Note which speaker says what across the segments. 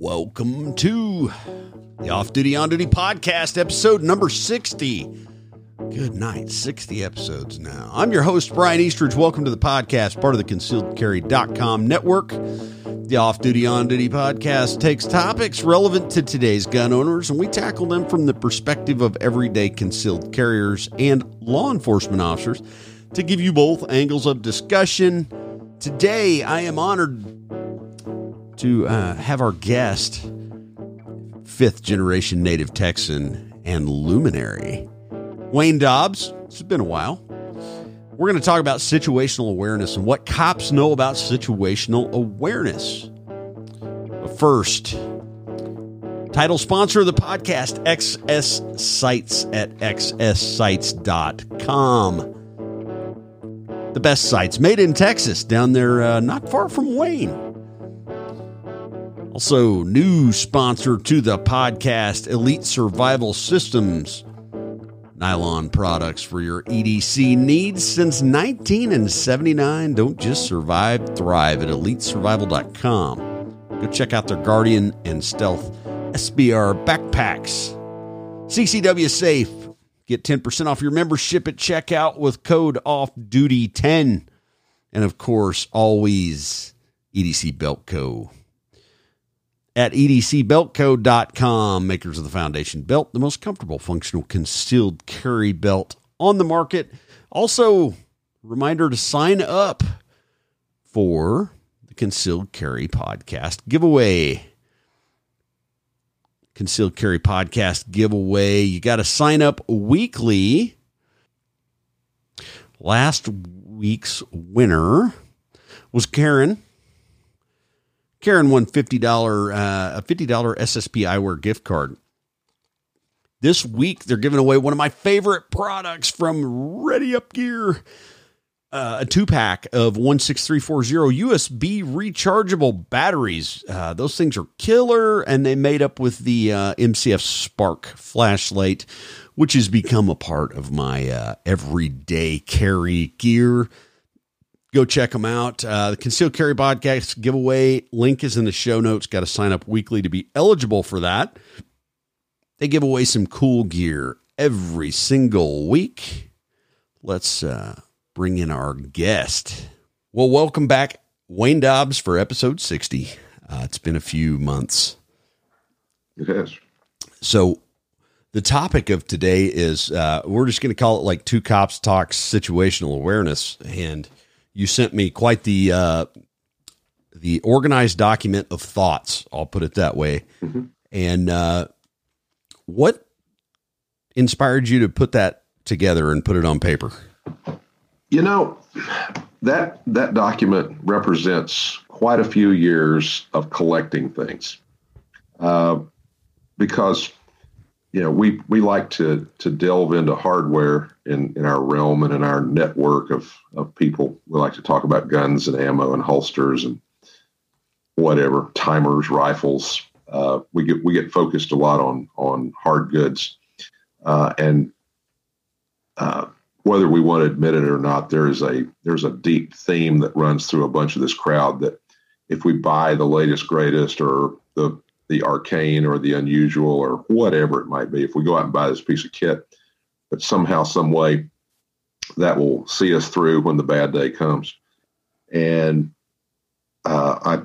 Speaker 1: Welcome to the Off Duty On Duty podcast, episode number 60. Good night, 60 episodes now. I'm your host, Brian Eastridge. Welcome to the podcast, part of the concealedcarry.com network. The Off Duty On Duty podcast takes topics relevant to today's gun owners, and we tackle them from the perspective of everyday concealed carriers and law enforcement officers to give you both angles of discussion. Today, I am honored to uh, have our guest, fifth generation native Texan and luminary, Wayne Dobbs. It's been a while. We're going to talk about situational awareness and what cops know about situational awareness. But first, title sponsor of the podcast, XS Sights at xssights.com. The best sights made in Texas, down there uh, not far from Wayne. Also, new sponsor to the podcast, Elite Survival Systems. Nylon products for your EDC needs since 1979. Don't just survive, thrive at elitesurvival.com. Go check out their Guardian and Stealth SBR backpacks. CCW Safe. Get 10% off your membership at checkout with code OFFDUTY10. And of course, always EDC Belt Co at edcbeltco.com, makers of the Foundation Belt, the most comfortable, functional, concealed carry belt on the market. Also, reminder to sign up for the Concealed Carry Podcast giveaway. Concealed Carry Podcast giveaway. You got to sign up weekly. Last week's winner was Karen Karen won $50, uh, a $50 SSP eyewear gift card. This week, they're giving away one of my favorite products from Ready Up Gear. Uh, a two pack of 16340 USB rechargeable batteries. Uh, those things are killer, and they made up with the uh, MCF Spark flashlight, which has become a part of my uh, everyday carry gear go check them out. Uh, the Concealed Carry Podcast giveaway link is in the show notes. Got to sign up weekly to be eligible for that. They give away some cool gear every single week. Let's uh, bring in our guest. Well, welcome back, Wayne Dobbs, for episode 60. Uh, it's been a few months.
Speaker 2: It has.
Speaker 1: So, the topic of today is uh, we're just going to call it like two cops talk situational awareness. And you sent me quite the uh, the organized document of thoughts. I'll put it that way. Mm-hmm. And uh, what inspired you to put that together and put it on paper?
Speaker 2: You know that that document represents quite a few years of collecting things, uh, because you know, we we like to to delve into hardware in, in our realm and in our network of, of people. We like to talk about guns and ammo and holsters and whatever, timers, rifles. Uh, we get we get focused a lot on on hard goods, uh, and uh, whether we want to admit it or not, there is a there's a deep theme that runs through a bunch of this crowd that if we buy the latest greatest or the the arcane or the unusual or whatever it might be. If we go out and buy this piece of kit, but somehow, some way, that will see us through when the bad day comes. And uh, I,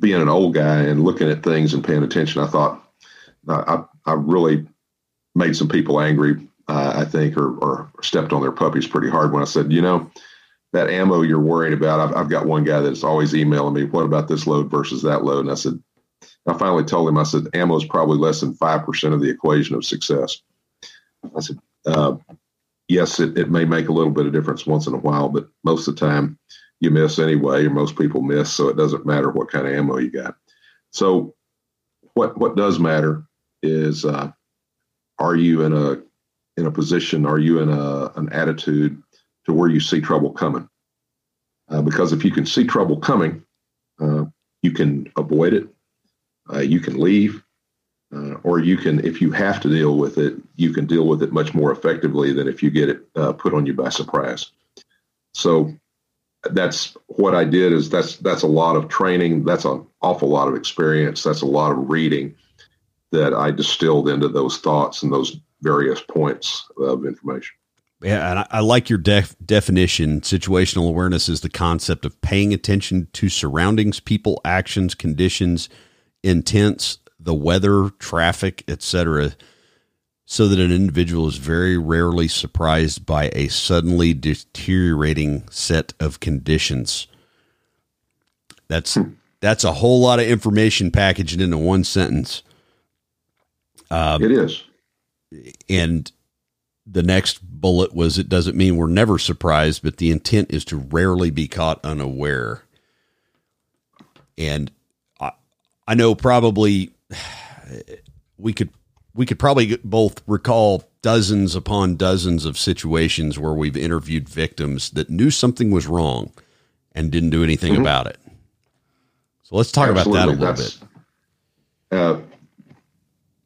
Speaker 2: being an old guy and looking at things and paying attention, I thought I, I really made some people angry. Uh, I think, or, or stepped on their puppies pretty hard when I said, you know, that ammo you're worried about. I've, I've got one guy that's always emailing me, what about this load versus that load? And I said, I finally told him, I said, ammo is probably less than 5% of the equation of success. I said, uh, yes, it, it may make a little bit of difference once in a while, but most of the time you miss anyway, or most people miss. So it doesn't matter what kind of ammo you got. So what, what does matter is, uh, are you in a, in a position, are you in a, an attitude to where you see trouble coming? Uh, because if you can see trouble coming, uh, you can avoid it uh, you can leave, uh, or you can, if you have to deal with it, you can deal with it much more effectively than if you get it uh, put on you by surprise. So, that's what I did is that's that's a lot of training. That's an awful lot of experience. That's a lot of reading that I distilled into those thoughts and those various points of information.
Speaker 1: Yeah, and I, I like your def- definition. Situational awareness is the concept of paying attention to surroundings, people, actions, conditions, intents, the weather, traffic, etc so that an individual is very rarely surprised by a suddenly deteriorating set of conditions. That's hmm. that's a whole lot of information packaged into one sentence.
Speaker 2: Um, it is,
Speaker 1: and the next bullet was it doesn't mean we're never surprised, but the intent is to rarely be caught unaware. And I know probably we could we could probably both recall dozens upon dozens of situations where we've interviewed victims that knew something was wrong and didn't do anything mm-hmm. about it. So let's talk Absolutely. about that a little bit.
Speaker 2: Uh,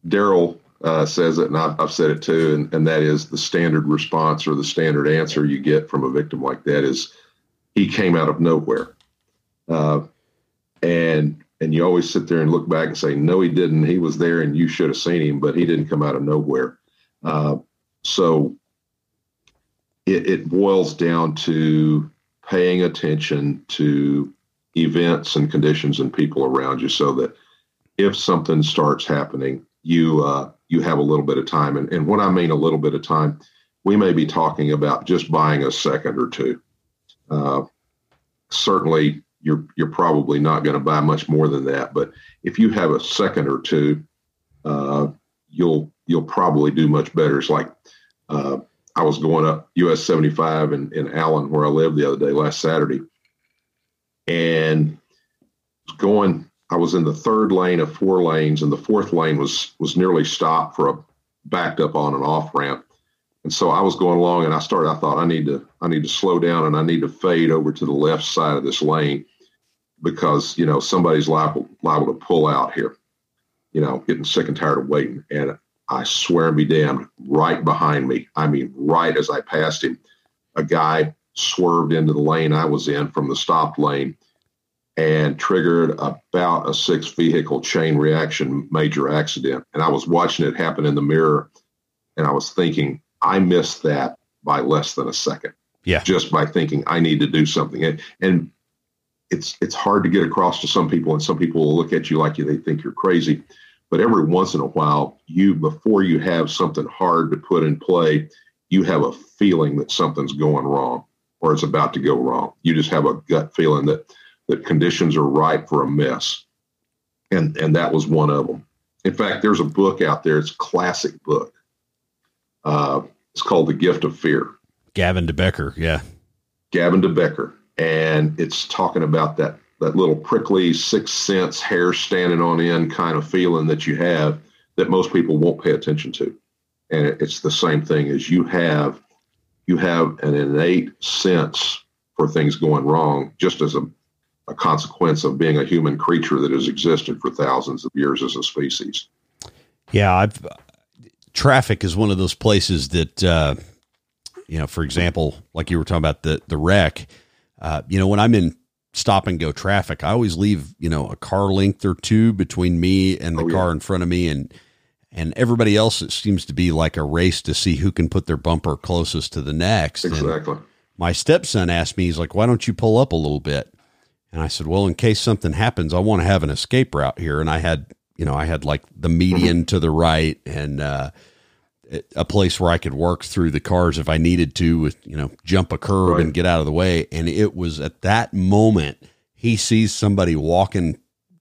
Speaker 2: Daryl uh, says it, and I've, I've, said it too, and, and that is the standard response or the standard answer you get from a victim like that is he came out of nowhere. Uh, and and you always sit there and look back and say, no, he didn't. He was there, and you should have seen him, but he didn't come out of nowhere. Uh, so it, it boils down to paying attention to events and conditions and people around you, so that if something starts happening, you uh, you have a little bit of time. And, and what I mean a little bit of time, we may be talking about just buying a second or two. Uh, certainly you're you're probably not going to buy much more than that. But if you have a second or two, uh, you'll you'll probably do much better. It's like uh, I was going up US 75 in, in Allen, where I live, the other day last Saturday, and going. I was in the third lane of four lanes, and the fourth lane was was nearly stopped for a backed up on an off ramp. And so I was going along and I started, I thought I need to, I need to slow down and I need to fade over to the left side of this lane because, you know, somebody's liable, liable to pull out here, you know, getting sick and tired of waiting. And I swear and be damned, right behind me, I mean, right as I passed him, a guy swerved into the lane I was in from the stopped lane and triggered about a six vehicle chain reaction major accident. And I was watching it happen in the mirror and I was thinking, I missed that by less than a second.
Speaker 1: Yeah.
Speaker 2: Just by thinking I need to do something. And, and it's it's hard to get across to some people, and some people will look at you like you they think you're crazy. But every once in a while, you before you have something hard to put in play, you have a feeling that something's going wrong or it's about to go wrong. You just have a gut feeling that that conditions are ripe for a mess. And and that was one of them. In fact, there's a book out there, it's a classic book. Uh, it's called The Gift of Fear.
Speaker 1: Gavin de Becker, yeah.
Speaker 2: Gavin de Becker. And it's talking about that that little prickly sixth sense hair standing on end kind of feeling that you have that most people won't pay attention to. And it's the same thing as you have you have an innate sense for things going wrong just as a, a consequence of being a human creature that has existed for thousands of years as a species.
Speaker 1: Yeah, I've traffic is one of those places that, uh, you know, for example, like you were talking about the the wreck. Uh, you know, when I'm in stop and go traffic, I always leave you know a car length or two between me and the oh, car yeah. in front of me, and and everybody else. It seems to be like a race to see who can put their bumper closest to the next.
Speaker 2: Exactly.
Speaker 1: And my stepson asked me, he's like, "Why don't you pull up a little bit?" And I said, "Well, in case something happens, I want to have an escape route here." And I had you know, I had like the median mm-hmm. to the right and uh, a place where I could work through the cars if I needed to, with you know, jump a curb right. and get out of the way. And it was at that moment he sees somebody walking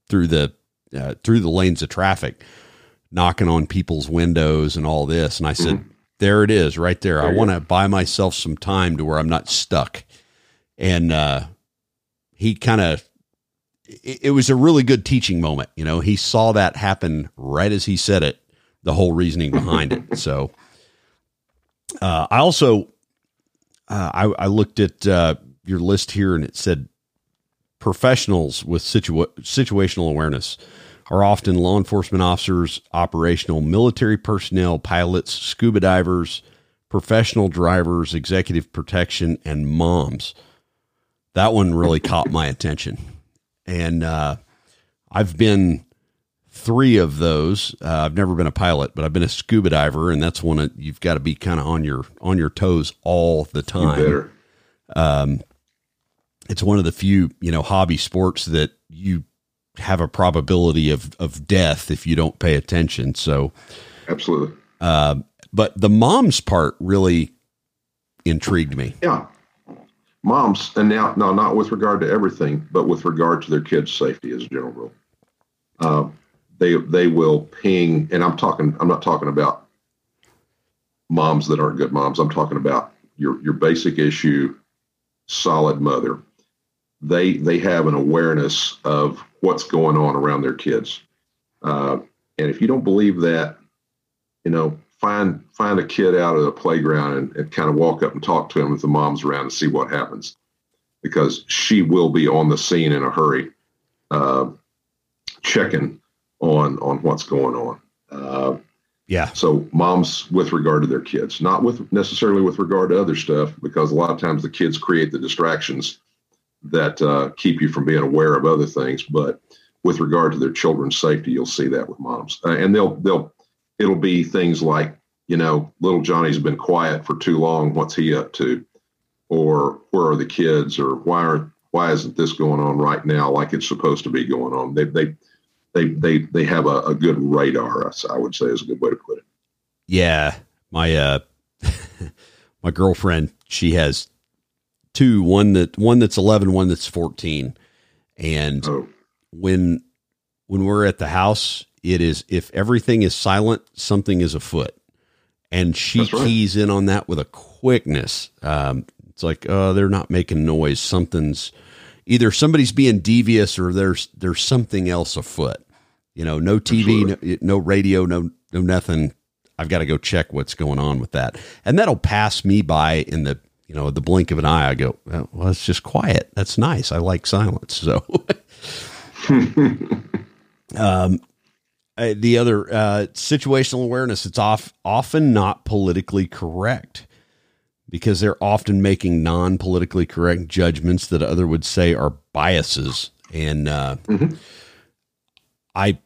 Speaker 1: through the uh, through the lanes of traffic, knocking on people's windows and all this. And I said, mm-hmm. "There it is, right there. there I want to buy myself some time to where I'm not stuck." And uh, he kind of it, it was a really good teaching moment. You know, he saw that happen right as he said it, the whole reasoning behind it. So, uh, I also, uh, I, I, looked at uh, your list here and it said professionals with situa- situational awareness are often law enforcement officers, operational military personnel, pilots, scuba divers, professional drivers, executive protection, and moms that one really caught my attention. And uh, I've been three of those. Uh, I've never been a pilot, but I've been a scuba diver, and that's one that you've got to be kind of on your on your toes all the time. Um, it's one of the few you know hobby sports that you have a probability of of death if you don't pay attention. So,
Speaker 2: absolutely.
Speaker 1: Uh, but the mom's part really intrigued me.
Speaker 2: Yeah, moms, and now, now not with regard to everything, but with regard to their kids' safety as a general rule. Uh, they they will ping, and I'm talking. I'm not talking about moms that aren't good moms. I'm talking about your your basic issue, solid mother. They they have an awareness of what's going on around their kids, uh, and if you don't believe that, you know, find find a kid out of the playground and, and kind of walk up and talk to him if the mom's around and see what happens, because she will be on the scene in a hurry, uh, checking on on what's going on. Uh,
Speaker 1: yeah.
Speaker 2: So moms with regard to their kids, not with necessarily with regard to other stuff, because a lot of times the kids create the distractions that uh, keep you from being aware of other things. But with regard to their children's safety, you'll see that with moms, uh, and they'll they'll it'll be things like you know little Johnny's been quiet for too long. What's he up to? Or where are the kids? Or why aren't why isn't this going on right now like it's supposed to be going on? They they they they they have a, a good radar. I would say is a good way to put it.
Speaker 1: Yeah, my uh, my girlfriend, she has two. One that one that's 11, one that's fourteen, and oh. when when we're at the house, it is if everything is silent, something is afoot, and she right. keys in on that with a quickness. Um, it's like, oh, they're not making noise. Something's either somebody's being devious or there's there's something else afoot. You know, no TV, no, no, radio, no no nothing. I've got to go check what's going on with that, and that'll pass me by in the you know the blink of an eye. I go, well, it's just quiet. That's nice. I like silence. So, um, the other uh, situational awareness. It's off often not politically correct because they're often making non politically correct judgments that other would say are biases, and uh, mm-hmm. I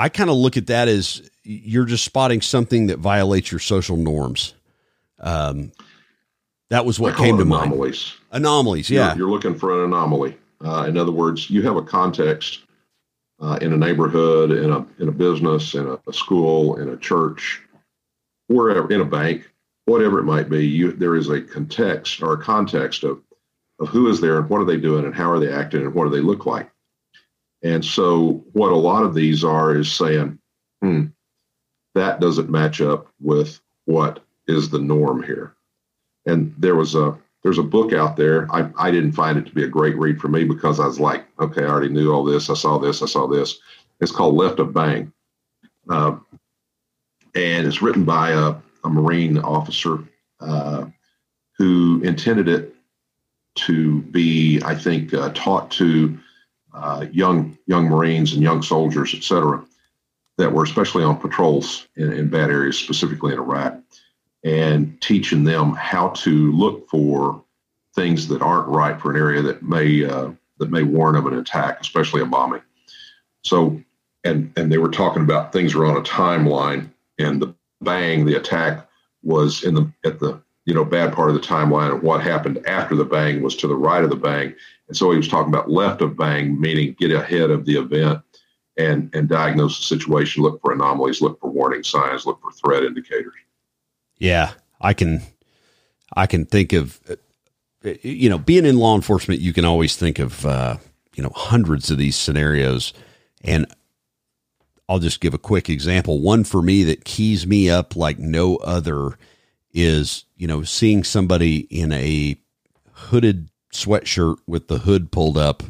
Speaker 1: I kind of look at that as you're just spotting something that violates your social norms. Um, that was what came to
Speaker 2: anomalies.
Speaker 1: mind. Anomalies, yeah.
Speaker 2: You're, you're looking for an anomaly. Uh, in other words, you have a context uh, in a neighborhood, in a in a business, in a, a, school, in a church, wherever, in a bank, whatever it might be. You there is a context or a context of of who is there and what are they doing and how are they acting and what do they look like. And so, what a lot of these are is saying, hmm, that doesn't match up with what is the norm here. And there was a there's a book out there. I, I didn't find it to be a great read for me because I was like, okay, I already knew all this. I saw this. I saw this. It's called Left of Bang, uh, and it's written by a, a Marine officer uh, who intended it to be, I think, uh, taught to uh, young young Marines and young soldiers, et cetera, that were especially on patrols in, in bad areas, specifically in Iraq, and teaching them how to look for things that aren't right for an area that may uh, that may warn of an attack, especially a bombing. So, and and they were talking about things were on a timeline, and the bang, the attack was in the at the you know bad part of the timeline, and what happened after the bang was to the right of the bang, and so he was talking about left of bang, meaning get ahead of the event and, and diagnose the situation, look for anomalies, look for warning signs, look for threat indicators.
Speaker 1: Yeah, I can, I can think of, you know, being in law enforcement, you can always think of, uh, you know, hundreds of these scenarios. And I'll just give a quick example. One for me that keys me up like no other is, you know, seeing somebody in a hooded sweatshirt with the hood pulled up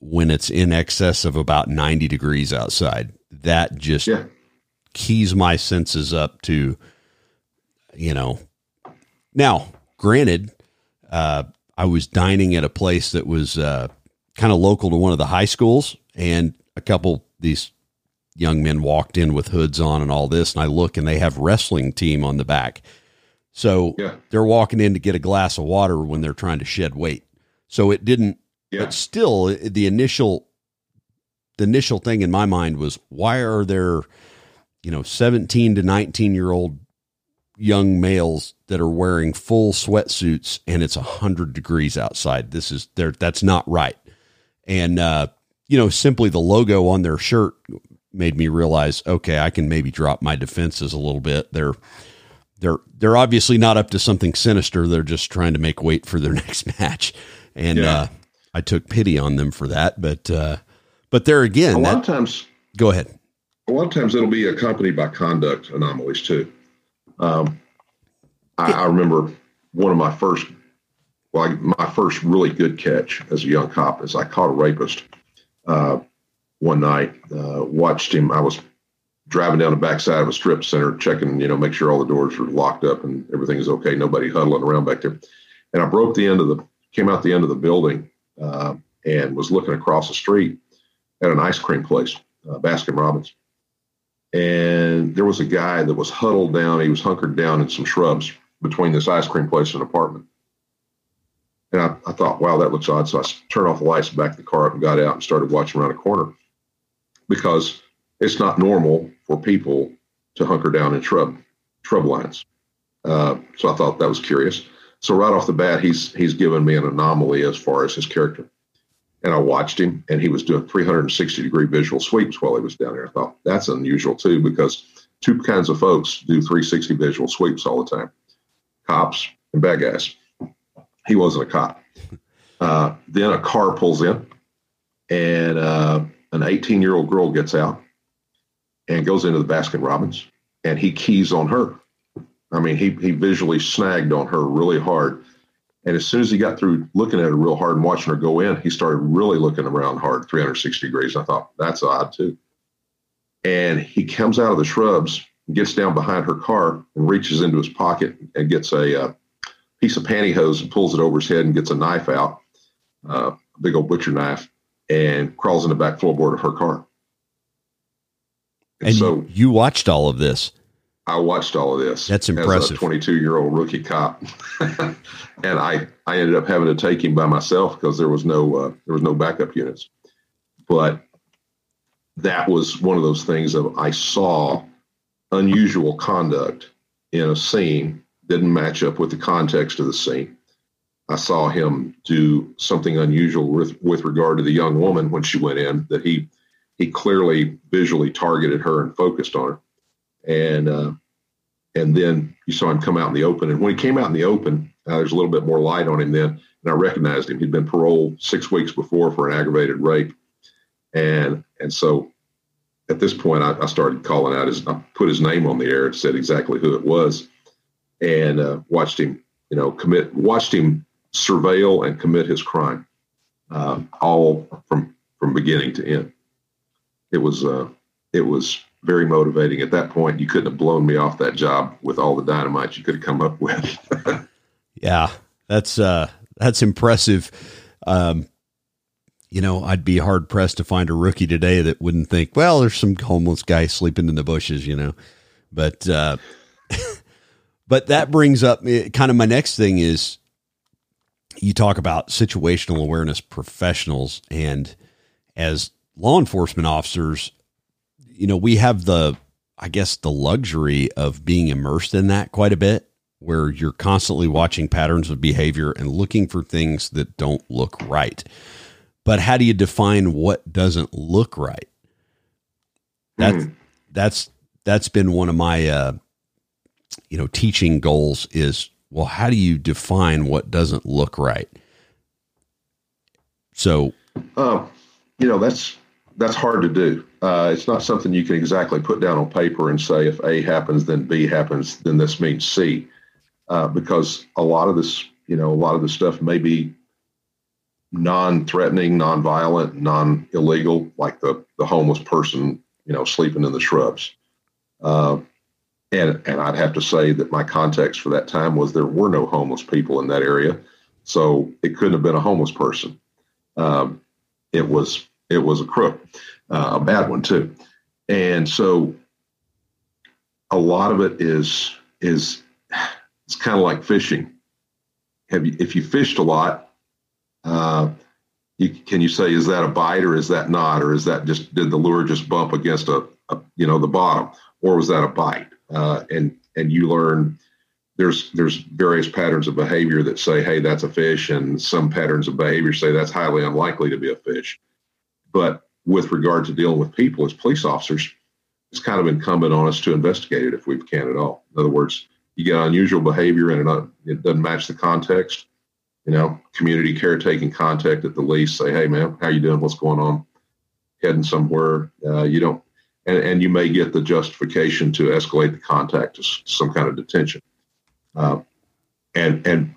Speaker 1: when it's in excess of about 90 degrees outside. That just yeah. keys my senses up to, you know. Now, granted, uh, I was dining at a place that was uh, kind of local to one of the high schools, and a couple these young men walked in with hoods on and all this, and I look and they have wrestling team on the back. So yeah. they're walking in to get a glass of water when they're trying to shed weight. So it didn't. Yeah. But still, the initial the initial thing in my mind was why are there, you know, seventeen to nineteen year old young males that are wearing full sweatsuits and it's a hundred degrees outside. This is there. That's not right. And, uh, you know, simply the logo on their shirt made me realize, okay, I can maybe drop my defenses a little bit. They're, they're, they're obviously not up to something sinister. They're just trying to make weight for their next match. And, yeah. uh, I took pity on them for that. But, uh, but there again,
Speaker 2: a lot that, of times,
Speaker 1: go ahead.
Speaker 2: A lot of times it'll be accompanied by conduct anomalies too. Um, I, I, remember one of my first, well, I, my first really good catch as a young cop is I caught a rapist uh, one night. Uh, watched him. I was driving down the backside of a strip center, checking, you know, make sure all the doors are locked up and everything is okay. Nobody huddling around back there. And I broke the end of the, came out the end of the building uh, and was looking across the street at an ice cream place, uh, Baskin Robbins and there was a guy that was huddled down. He was hunkered down in some shrubs between this ice cream place and apartment. And I, I thought, wow, that looks odd. So I turned off the lights, backed the car up, and got out and started watching around a corner because it's not normal for people to hunker down in shrub shrub lines. Uh, so I thought that was curious. So right off the bat, he's he's given me an anomaly as far as his character and I watched him, and he was doing 360 degree visual sweeps while he was down there. I thought that's unusual too, because two kinds of folks do 360 visual sweeps all the time cops and bad guys. He wasn't a cop. Uh, then a car pulls in, and uh, an 18 year old girl gets out and goes into the Baskin Robbins, and he keys on her. I mean, he, he visually snagged on her really hard and as soon as he got through looking at her real hard and watching her go in, he started really looking around hard, 360 degrees. I thought, that's odd too. And he comes out of the shrubs, gets down behind her car, and reaches into his pocket and gets a uh, piece of pantyhose and pulls it over his head and gets a knife out, uh, a big old butcher knife, and crawls in the back floorboard of her car.
Speaker 1: And, and so you watched all of this.
Speaker 2: I watched all of this.
Speaker 1: That's impressive.
Speaker 2: 22 year old rookie cop, and I I ended up having to take him by myself because there was no uh, there was no backup units. But that was one of those things of I saw unusual conduct in a scene didn't match up with the context of the scene. I saw him do something unusual with with regard to the young woman when she went in that he he clearly visually targeted her and focused on her and uh, and then you saw him come out in the open. And when he came out in the open, uh, there's a little bit more light on him then, and I recognized him. He'd been paroled six weeks before for an aggravated rape, and and so at this point, I, I started calling out his. I put his name on the air and said exactly who it was, and uh, watched him, you know, commit, watched him surveil and commit his crime, uh, all from from beginning to end. It was uh, it was very motivating. At that point, you couldn't have blown me off that job with all the dynamite you could have come up with.
Speaker 1: yeah, that's uh, that's impressive. Um, you know, I'd be hard pressed to find a rookie today that wouldn't think, well, there's some homeless guy sleeping in the bushes, you know. But uh, but that brings up eh, kind of my next thing is you talk about situational awareness professionals and as law enforcement officers you know, we have the, I guess, the luxury of being immersed in that quite a bit, where you're constantly watching patterns of behavior and looking for things that don't look right. But how do you define what doesn't look right? That's mm. that's that's been one of my uh, you know teaching goals is well, how do you define what doesn't look right? So,
Speaker 2: uh, you know, that's that's hard to do. Uh, it's not something you can exactly put down on paper and say if A happens, then B happens, then this means C, uh, because a lot of this, you know, a lot of the stuff may be non-threatening, non-violent, non-illegal, like the the homeless person, you know, sleeping in the shrubs. Uh, and and I'd have to say that my context for that time was there were no homeless people in that area, so it couldn't have been a homeless person. Um, it was it was a crook, uh, a bad one too. And so a lot of it is is it's kind of like fishing. Have you if you fished a lot Uh, you, can you say is that a bite or is that not, or is that just did the lure just bump against a, a you know the bottom, or was that a bite? Uh, and and you learn there's there's various patterns of behavior that say hey that's a fish, and some patterns of behavior say that's highly unlikely to be a fish. But with regard to dealing with people as police officers, it's kind of incumbent on us to investigate it if we can at all. In other words, you get unusual behavior and it, it doesn't match the context, you know, community caretaking contact at the least. Say, hey man, how you doing? What's going on? Heading somewhere? Uh, you don't, and and you may get the justification to escalate the contact to some kind of detention. Uh, and and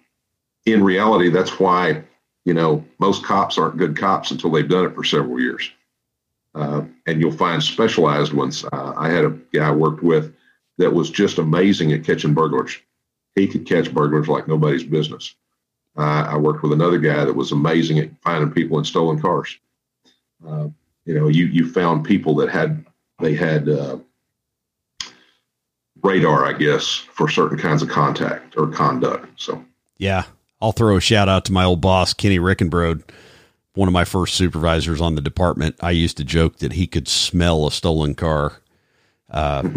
Speaker 2: in reality, that's why you know most cops aren't good cops until they've done it for several years. Uh, and you'll find specialized ones. Uh, I had a guy I worked with that was just amazing at catching burglars. He could catch burglars like nobody's business. Uh, I worked with another guy that was amazing at finding people in stolen cars. Uh, you know, you you found people that had they had uh, radar, I guess, for certain kinds of contact or conduct. So
Speaker 1: yeah, I'll throw a shout out to my old boss Kenny Rickenbrode one of my first supervisors on the department, I used to joke that he could smell a stolen car. Uh,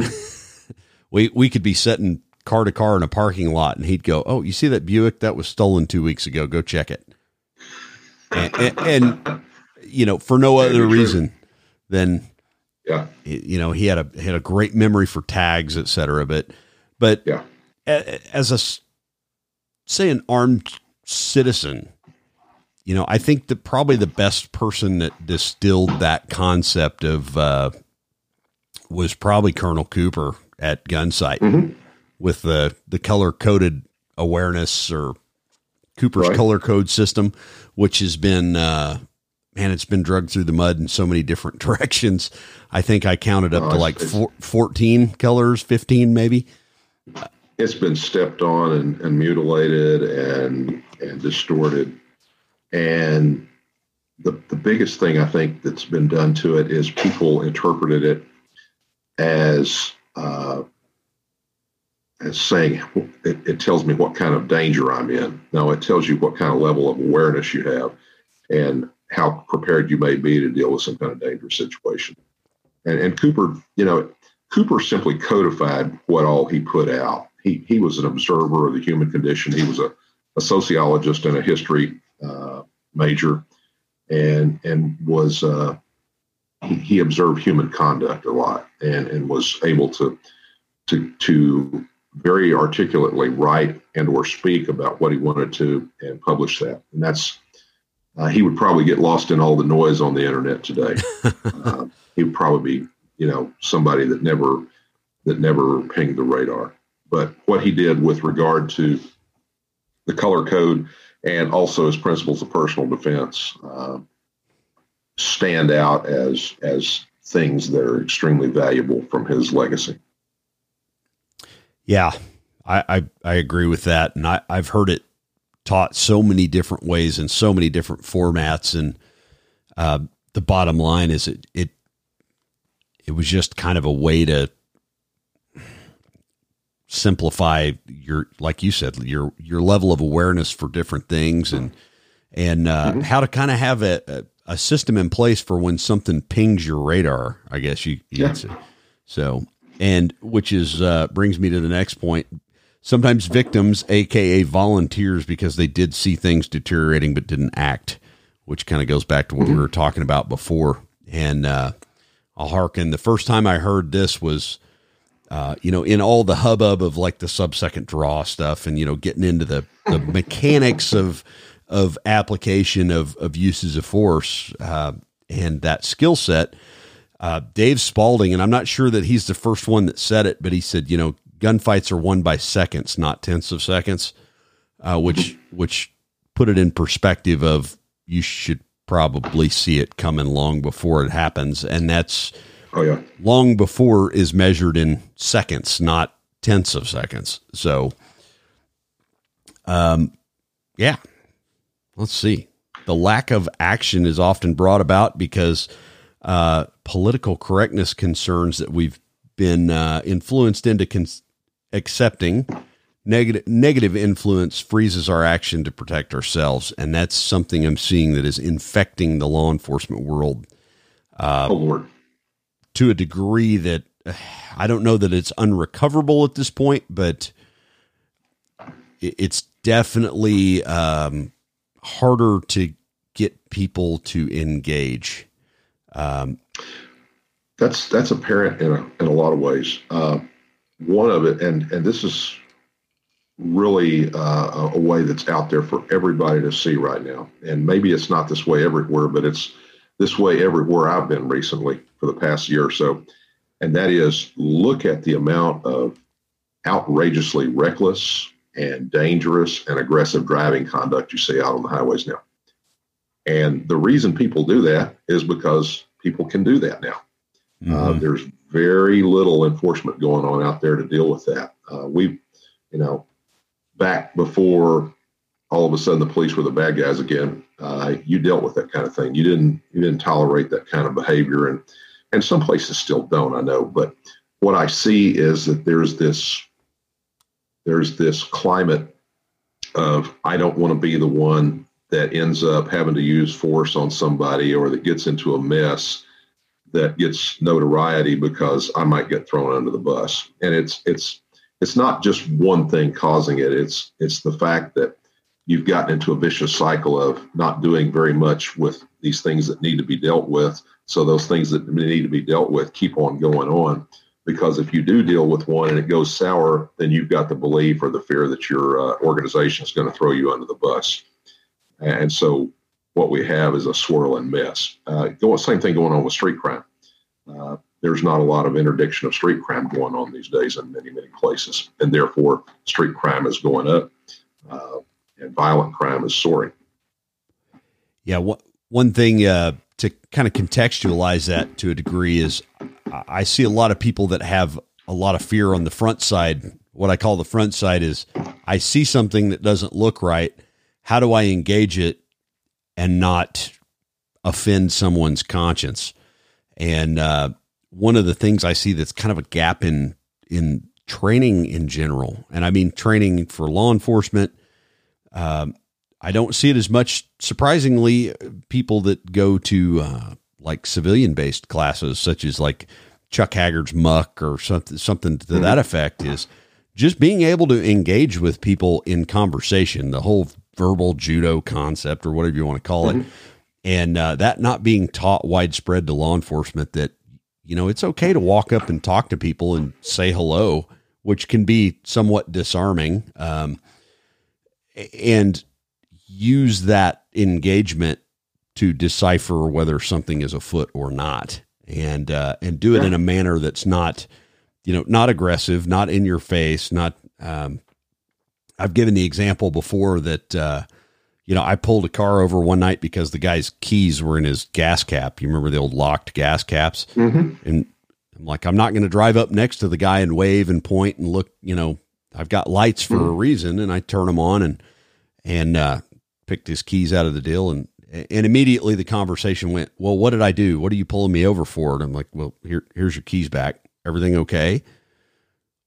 Speaker 1: we we could be sitting car to car in a parking lot, and he'd go, "Oh, you see that Buick that was stolen two weeks ago? Go check it." And, and, and you know, for no other reason than
Speaker 2: yeah,
Speaker 1: you know, he had a had a great memory for tags, etc. But but
Speaker 2: yeah,
Speaker 1: as a say an armed citizen you know, I think that probably the best person that distilled that concept of uh, was probably Colonel Cooper at Gunsite mm-hmm. with the the color coded awareness or Cooper's right. color code system, which has been uh, man, it's been drugged through the mud in so many different directions. I think I counted up oh, to like four, 14 colors, 15 maybe.
Speaker 2: It's been stepped on and, and mutilated and and distorted and the, the biggest thing I think that's been done to it is people interpreted it as uh, as saying it, it, tells me what kind of danger I'm in. No, it tells you what kind of level of awareness you have and how prepared you may be to deal with some kind of dangerous situation. And, and Cooper, you know, Cooper simply codified what all he put out. He he was an observer of the human condition. He was a, a sociologist and a history uh, major, and and was uh, he, he, observed human conduct a lot, and and was able to to to very articulately write and or speak about what he wanted to and publish that, and that's uh, he would probably get lost in all the noise on the internet today. uh, he would probably be, you know, somebody that never that never pinged the radar. But what he did with regard to the color code and also his principles of personal defense uh, stand out as as things that are extremely valuable from his legacy.
Speaker 1: Yeah, I I, I agree with that, and I, I've heard it taught so many different ways in so many different formats, and uh, the bottom line is it it it was just kind of a way to simplify your like you said your your level of awareness for different things and and uh, mm-hmm. how to kind of have a, a, system in place for when something pings your radar i guess you, you yeah. say so and which is uh, brings me to the next point sometimes victims aka volunteers because they did see things deteriorating but didn't act which kind of goes back to what mm-hmm. we were talking about before and uh, i'll harken the first time i heard this was uh, you know, in all the hubbub of like the sub second draw stuff and, you know, getting into the, the mechanics of, of application of, of uses of force, uh, and that skill set, uh, Dave Spaulding, and I'm not sure that he's the first one that said it, but he said, you know, gunfights are won by seconds, not tenths of seconds, uh, which, which put it in perspective of you should probably see it coming long before it happens. And that's,
Speaker 2: Oh yeah.
Speaker 1: Long before is measured in seconds, not tenths of seconds. So, um, yeah. Let's see. The lack of action is often brought about because uh, political correctness concerns that we've been uh, influenced into con- accepting negative negative influence freezes our action to protect ourselves, and that's something I'm seeing that is infecting the law enforcement world.
Speaker 2: Uh, oh Lord,
Speaker 1: to a degree that uh, I don't know that it's unrecoverable at this point, but it, it's definitely um, harder to get people to engage. Um,
Speaker 2: that's that's apparent in a, in a lot of ways. Uh, one of it, and and this is really uh, a way that's out there for everybody to see right now. And maybe it's not this way everywhere, but it's this way everywhere I've been recently for the past year or so. And that is look at the amount of outrageously reckless and dangerous and aggressive driving conduct you see out on the highways now. And the reason people do that is because people can do that now. Uh, mm-hmm. Uh, there's very little enforcement going on out there to deal with that. Uh, we, you know, back before all of a sudden the police were the bad guys again, uh, you dealt with that kind of thing. You didn't you didn't tolerate that kind of behavior, and and some places still don't. I know, but what I see is that there's this there's this climate of I don't want to be the one that ends up having to use force on somebody or that gets into a mess that gets notoriety because I might get thrown under the bus. And it's it's it's not just one thing causing it. It's it's the fact that you've gotten into a vicious cycle of not doing very much with these things that need to be dealt with. So those things that need to be dealt with keep on going on. Because if you do deal with one and it goes sour, then you've got the belief or the fear that your uh, organization is going to throw you under the bus. And so what we have is a swirling mess. Uh, same thing going on with street crime. Uh, there's not a lot of interdiction of street crime going on these days in many, many places. And therefore, street crime is going up uh, and violent crime is soaring.
Speaker 1: Yeah. One, one thing uh, to kind of contextualize that to a degree is I see a lot of people that have a lot of fear on the front side. What I call the front side is I see something that doesn't look right. How do I engage it and not offend someone's conscience? And uh, one of the things I see that's kind of a gap in in training in general, and I mean training for law enforcement. Um, I don't see it as much. Surprisingly, people that go to uh, like civilian based classes, such as like Chuck Haggard's MUC or something something to mm-hmm. that effect, is just being able to engage with people in conversation. The whole verbal judo concept, or whatever you want to call it. Mm-hmm and uh, that not being taught widespread to law enforcement that you know it's okay to walk up and talk to people and say hello which can be somewhat disarming um, and use that engagement to decipher whether something is afoot or not and uh, and do it in a manner that's not you know not aggressive not in your face not um, i've given the example before that uh, you know, I pulled a car over one night because the guy's keys were in his gas cap. You remember the old locked gas caps? Mm-hmm. And I'm like, I'm not going to drive up next to the guy and wave and point and look. You know, I've got lights for mm-hmm. a reason, and I turn them on and and uh, picked his keys out of the deal, and and immediately the conversation went, well, what did I do? What are you pulling me over for? And I'm like, well, here here's your keys back. Everything okay?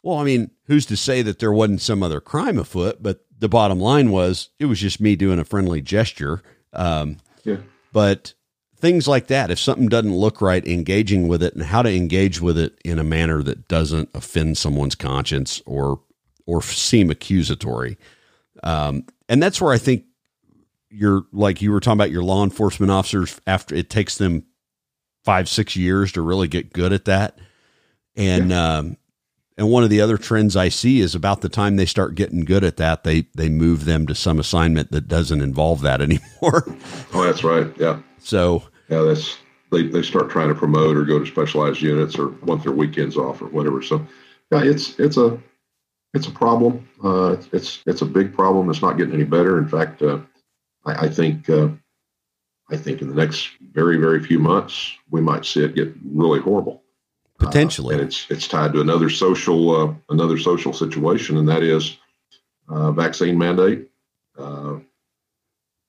Speaker 1: Well, I mean, who's to say that there wasn't some other crime afoot? But the bottom line was it was just me doing a friendly gesture. Um, yeah. But things like that, if something doesn't look right, engaging with it and how to engage with it in a manner that doesn't offend someone's conscience or or seem accusatory. Um, and that's where I think you're like you were talking about your law enforcement officers after it takes them five six years to really get good at that and yeah. um, and one of the other trends I see is about the time they start getting good at that, they they move them to some assignment that doesn't involve that anymore.
Speaker 2: oh, that's right. Yeah.
Speaker 1: So
Speaker 2: yeah, that's they, they start trying to promote or go to specialized units or want their weekends off or whatever. So yeah, it's it's a it's a problem. Uh, it's it's a big problem. It's not getting any better. In fact, uh, I, I, think uh, I think in the next very very few months we might see it get really horrible
Speaker 1: potentially.
Speaker 2: Uh, and it's it's tied to another social uh, another social situation, and that is uh, vaccine mandate. Uh,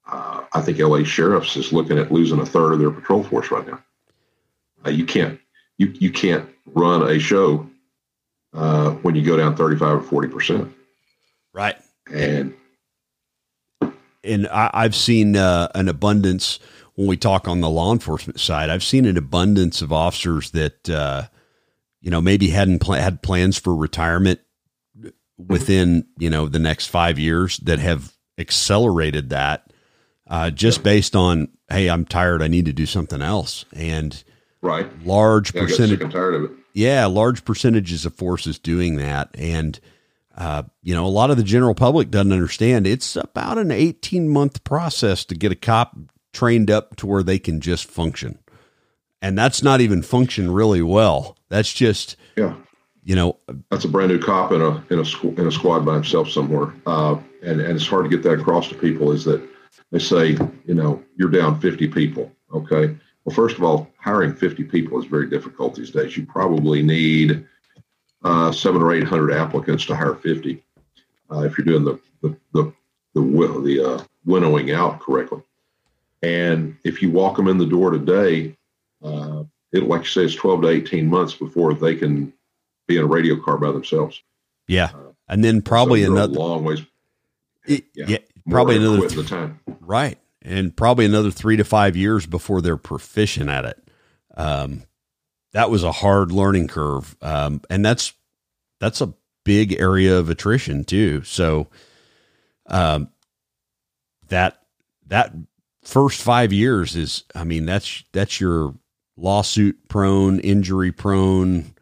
Speaker 2: uh, I think LA sheriffs is looking at losing a third of their patrol force right now. Uh, you can't you you can't run a show when you go down thirty five or forty percent.
Speaker 1: Right.
Speaker 2: And
Speaker 1: and I, I've seen uh, an abundance when we talk on the law enforcement side. I've seen an abundance of officers that uh, you know maybe hadn't pl- had plans for retirement within you know the next five years that have accelerated that uh, just yeah. based on hey I'm tired I need to do something else and
Speaker 2: right
Speaker 1: large yeah, percentage
Speaker 2: tired of it
Speaker 1: yeah large percentages of forces doing that and uh, you know, a lot of the general public doesn't understand. It's about an 18 month process to get a cop trained up to where they can just function. And that's not even function really well. That's just,
Speaker 2: yeah,
Speaker 1: you know,
Speaker 2: that's a brand new cop in a, in a, in a squad by himself somewhere. Uh, and, and it's hard to get that across to people is that they say, you know, you're down 50 people. Okay. Well, first of all, hiring 50 people is very difficult these days. You probably need uh, seven or eight hundred applicants to hire fifty. Uh, if you're doing the the the the, the uh, winnowing out correctly, and if you walk them in the door today, uh, it like you say, it's twelve to eighteen months before they can be in a radio car by themselves.
Speaker 1: Yeah, uh, and then probably
Speaker 2: so
Speaker 1: another
Speaker 2: long ways.
Speaker 1: It, yeah, yeah probably another th- time. Right, and probably another three to five years before they're proficient at it. Um, that was a hard learning curve. Um, and that's, that's a big area of attrition too. So, um, that, that first five years is, I mean, that's, that's your lawsuit prone, injury prone,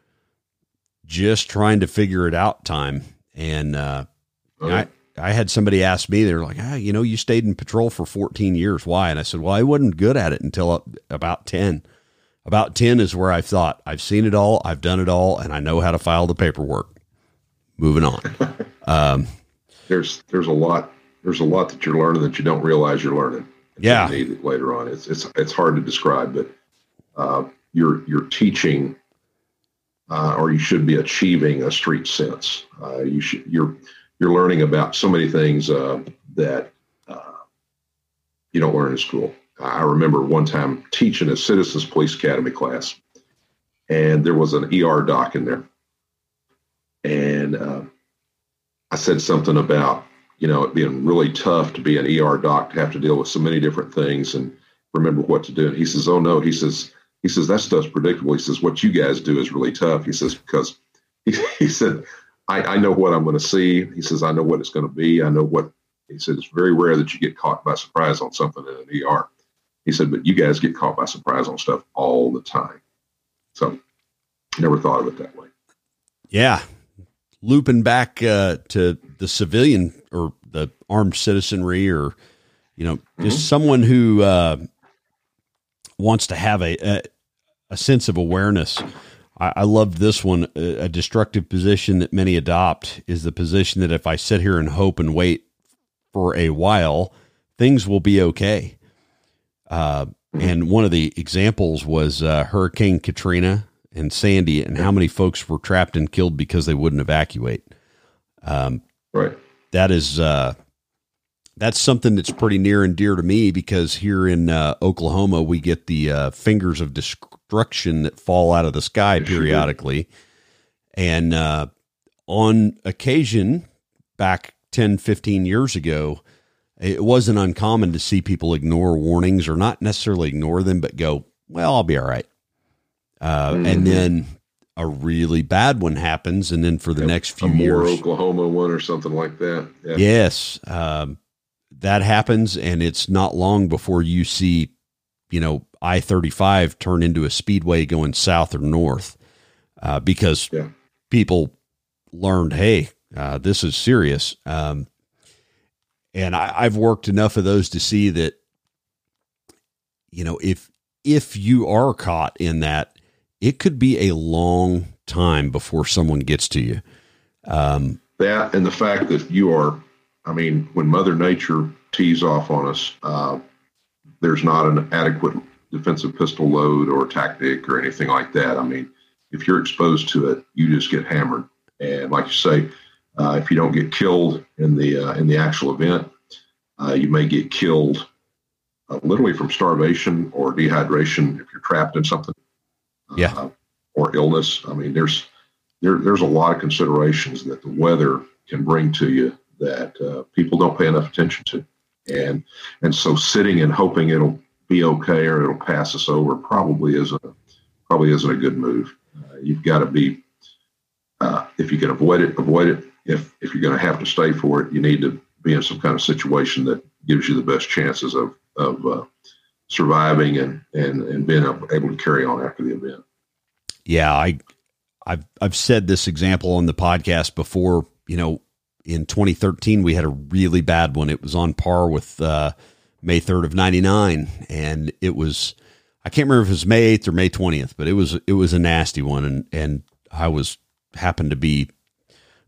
Speaker 1: just trying to figure it out time. And, uh, I, I had somebody ask me, they're like, ah, you know, you stayed in patrol for 14 years. Why? And I said, well, I wasn't good at it until about 10. About 10 is where I thought, I've seen it all, I've done it all, and I know how to file the paperwork. Moving on. Um,
Speaker 2: there's there's a lot there's a lot that you're learning that you don't realize you're learning.
Speaker 1: Yeah.
Speaker 2: You later on, it's it's it's hard to describe, but uh, you're you're teaching, uh, or you should be achieving a street sense. Uh, you should you're you're learning about so many things uh, that uh, you don't learn in school. I remember one time teaching a Citizens Police Academy class, and there was an ER doc in there. And uh, I said something about, you know, it being really tough to be an ER doc to have to deal with so many different things and remember what to do. And he says, Oh, no. He says, he says, that stuff's predictable. He says, what you guys do is really tough. He says, because he, he said, I, I know what I'm going to see. He says, I know what it's going to be. I know what, he said, it's very rare that you get caught by surprise on something in an ER. He said, but you guys get caught by surprise on stuff all the time. So never thought of it that way.
Speaker 1: Yeah. Looping back uh, to the civilian or the armed citizenry or, you know, just mm-hmm. someone who uh, wants to have a, a, a sense of awareness. I, I love this one. A, a destructive position that many adopt is the position that if I sit here and hope and wait for a while, things will be okay. Uh, and one of the examples was uh, Hurricane Katrina and Sandy, and how many folks were trapped and killed because they wouldn't evacuate.
Speaker 2: Um, right.
Speaker 1: That is uh, that's something that's pretty near and dear to me because here in uh, Oklahoma we get the uh, fingers of destruction that fall out of the sky periodically, and uh, on occasion, back 10, 15 years ago, it wasn't uncommon to see people ignore warnings or not necessarily ignore them, but go, well, I'll be all right. Uh, mm-hmm. And then a really bad one happens. And then for the next few years,
Speaker 2: Oklahoma one or something like that.
Speaker 1: Yeah. Yes. Um, that happens. And it's not long before you see, you know, I 35 turn into a speedway going south or north uh, because yeah. people learned, hey, uh, this is serious. Um, and I, I've worked enough of those to see that, you know, if if you are caught in that, it could be a long time before someone gets to you.
Speaker 2: Um, that and the fact that you are, I mean, when Mother Nature tees off on us, uh, there's not an adequate defensive pistol load or tactic or anything like that. I mean, if you're exposed to it, you just get hammered. And like you say, uh, if you don't get killed in the uh, in the actual event, uh, you may get killed uh, literally from starvation or dehydration if you're trapped in something.
Speaker 1: Yeah. Uh,
Speaker 2: or illness. I mean, there's there there's a lot of considerations that the weather can bring to you that uh, people don't pay enough attention to, and and so sitting and hoping it'll be okay or it'll pass us over probably isn't probably isn't a good move. Uh, you've got to be uh, if you can avoid it, avoid it. If if you're going to have to stay for it, you need to be in some kind of situation that gives you the best chances of of uh, surviving and and and being able to carry on after the event.
Speaker 1: Yeah, I I've I've said this example on the podcast before. You know, in 2013 we had a really bad one. It was on par with uh, May 3rd of '99, and it was I can't remember if it was May 8th or May 20th, but it was it was a nasty one, and and I was happened to be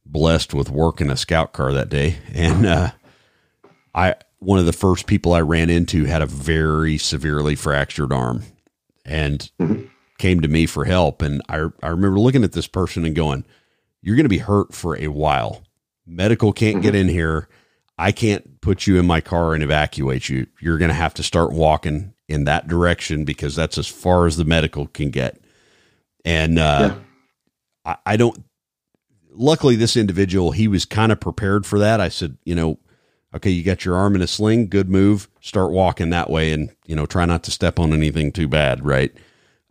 Speaker 1: blessed with work in a scout car that day, and uh, I one of the first people I ran into had a very severely fractured arm, and mm-hmm. came to me for help. And I I remember looking at this person and going, "You're going to be hurt for a while. Medical can't mm-hmm. get in here. I can't put you in my car and evacuate you. You're going to have to start walking in that direction because that's as far as the medical can get." And uh, yeah. I, I don't. Luckily, this individual he was kind of prepared for that. I said, you know okay, you got your arm in a sling, good move. Start walking that way, and you know, try not to step on anything too bad, right?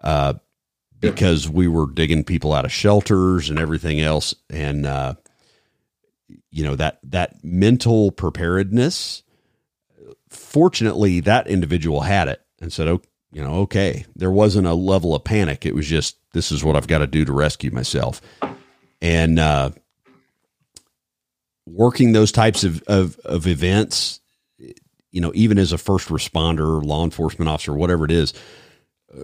Speaker 1: Uh, because we were digging people out of shelters and everything else, and uh, you know that that mental preparedness. Fortunately, that individual had it and said, "Oh, you know, okay." There wasn't a level of panic. It was just, "This is what I've got to do to rescue myself," and uh, working those types of, of, of events, you know, even as a first responder, law enforcement officer, whatever it is,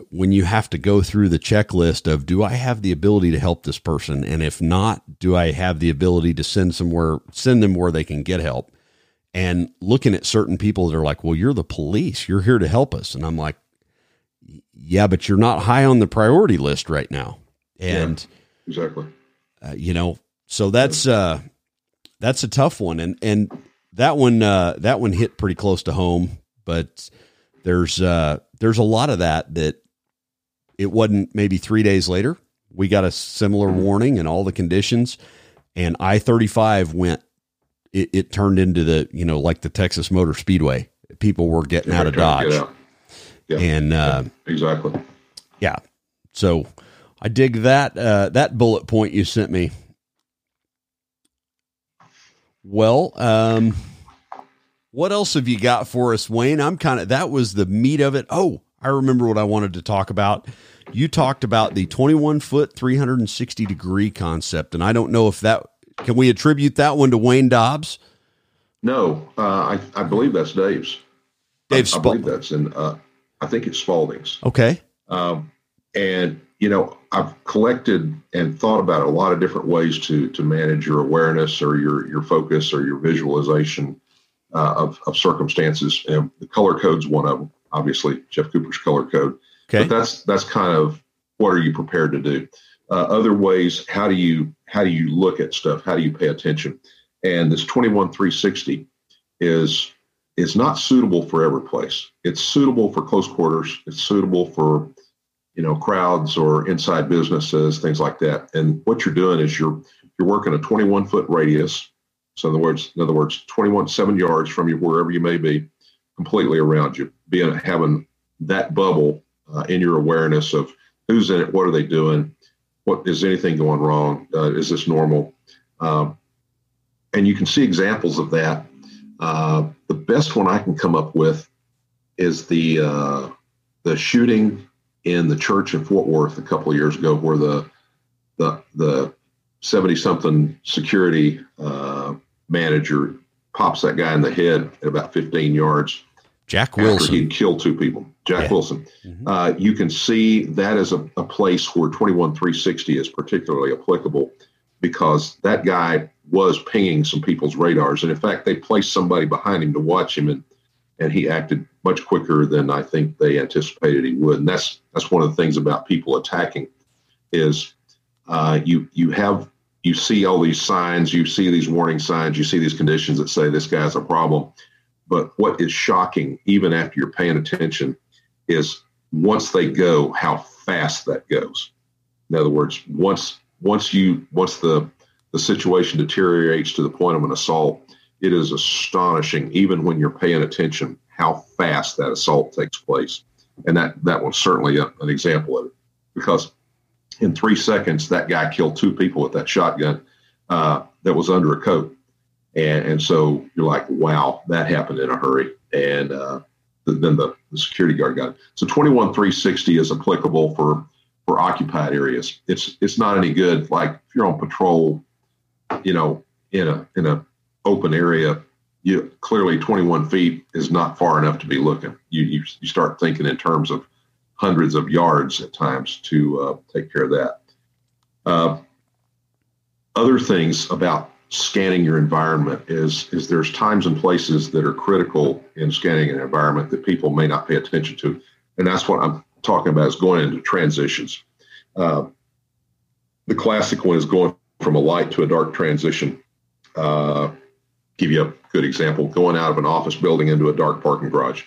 Speaker 1: when you have to go through the checklist of do I have the ability to help this person, and if not, do I have the ability to send somewhere send them where they can get help? And looking at certain people that are like, well, you're the police, you're here to help us, and I'm like, yeah, but you're not high on the priority list right now, and
Speaker 2: yeah, exactly,
Speaker 1: uh, you know, so that's uh, that's a tough one, and and that one uh, that one hit pretty close to home. But there's uh, there's a lot of that that it wasn't maybe three days later we got a similar mm-hmm. warning and all the conditions, and I thirty five went. It, it, turned into the you know like the Texas Motor Speedway. People were getting yeah, out of Dodge, out. Yeah. and uh,
Speaker 2: yeah, exactly,
Speaker 1: yeah. So I dig that uh, that bullet point you sent me well, um, what else have you got for us, Wayne? I'm kind of that was the meat of it. Oh, I remember what I wanted to talk about. You talked about the 21 foot, 360 degree concept, and I don't know if that can we attribute that one to Wayne Dobbs.
Speaker 2: No, uh, I, I believe that's Dave's.
Speaker 1: Dave,
Speaker 2: I, I believe that's in. Uh, I think it's Spaulding's.
Speaker 1: Okay.
Speaker 2: Um, and you know, I've collected and thought about a lot of different ways to to manage your awareness or your your focus or your visualization uh, of of circumstances. And the color code's one of them. Obviously, Jeff Cooper's color code. Okay. But that's that's kind of what are you prepared to do. Uh, other ways, how do you how do you look at stuff? How do you pay attention? And this 21 360 is is not suitable for every place. It's suitable for close quarters. It's suitable for you know crowds or inside businesses things like that and what you're doing is you're you're working a 21 foot radius so in other words in other words 21 seven yards from you wherever you may be completely around you being having that bubble uh, in your awareness of who's in it what are they doing what is anything going wrong uh, is this normal? Um, and you can see examples of that. Uh, the best one i can come up with is the uh, the shooting in the church in Fort Worth a couple of years ago, where the the the seventy something security uh, manager pops that guy in the head at about fifteen yards.
Speaker 1: Jack Wilson.
Speaker 2: After he'd killed two people. Jack yeah. Wilson. Mm-hmm. Uh, you can see that as a, a place where 21360 is particularly applicable because that guy was pinging some people's radars. And in fact, they placed somebody behind him to watch him, and, and he acted much quicker than I think they anticipated he would. And that's that's one of the things about people attacking is uh, you you have you see all these signs, you see these warning signs, you see these conditions that say this guy's a problem. But what is shocking, even after you're paying attention, is once they go, how fast that goes. In other words, once once you once the the situation deteriorates to the point of an assault, it is astonishing, even when you're paying attention, how fast that assault takes place. And that that was certainly a, an example of it, because in three seconds, that guy killed two people with that shotgun uh, that was under a coat. And, and so you're like, wow, that happened in a hurry. And uh, then the, the security guard got it. So 21360 is applicable for for occupied areas. It's it's not any good. Like if you're on patrol, you know, in a in a open area, you clearly 21 feet is not far enough to be looking. You you, you start thinking in terms of hundreds of yards at times to uh, take care of that. Uh, other things about scanning your environment is is there's times and places that are critical in scanning an environment that people may not pay attention to, and that's what I'm talking about is going into transitions. Uh, the classic one is going from a light to a dark transition. Uh, give you a good example: going out of an office building into a dark parking garage,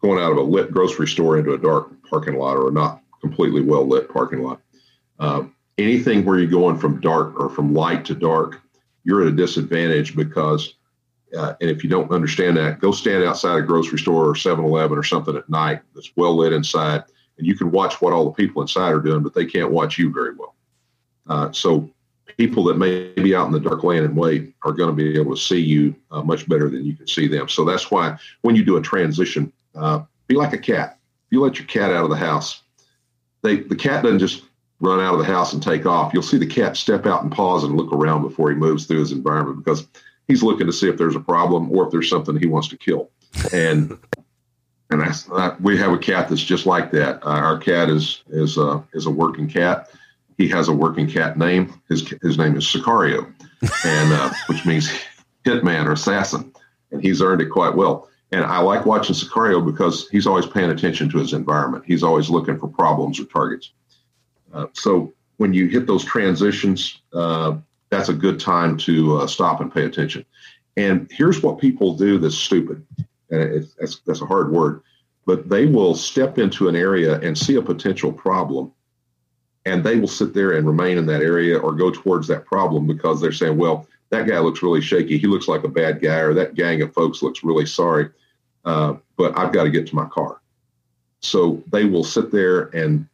Speaker 2: going out of a lit grocery store into a dark parking lot or a not completely well lit parking lot. Uh, anything where you're going from dark or from light to dark you're at a disadvantage because, uh, and if you don't understand that, go stand outside a grocery store or 7 Eleven or something at night that's well lit inside, and you can watch what all the people inside are doing, but they can't watch you very well. Uh, so, people that may be out in the dark land and wait are going to be able to see you uh, much better than you can see them. So, that's why when you do a transition, uh, be like a cat. If you let your cat out of the house, they, the cat doesn't just run out of the house and take off, you'll see the cat step out and pause and look around before he moves through his environment because he's looking to see if there's a problem or if there's something he wants to kill. And and we have a cat that's just like that. Uh, our cat is is uh, is a working cat. He has a working cat name. His his name is Sicario, and uh, which means hitman or assassin, and he's earned it quite well. And I like watching Sicario because he's always paying attention to his environment. He's always looking for problems or targets. Uh, so when you hit those transitions, uh, that's a good time to uh, stop and pay attention. And here's what people do that's stupid, and that's, that's a hard word, but they will step into an area and see a potential problem, and they will sit there and remain in that area or go towards that problem because they're saying, well, that guy looks really shaky. He looks like a bad guy, or that gang of folks looks really sorry, uh, but I've got to get to my car. So they will sit there and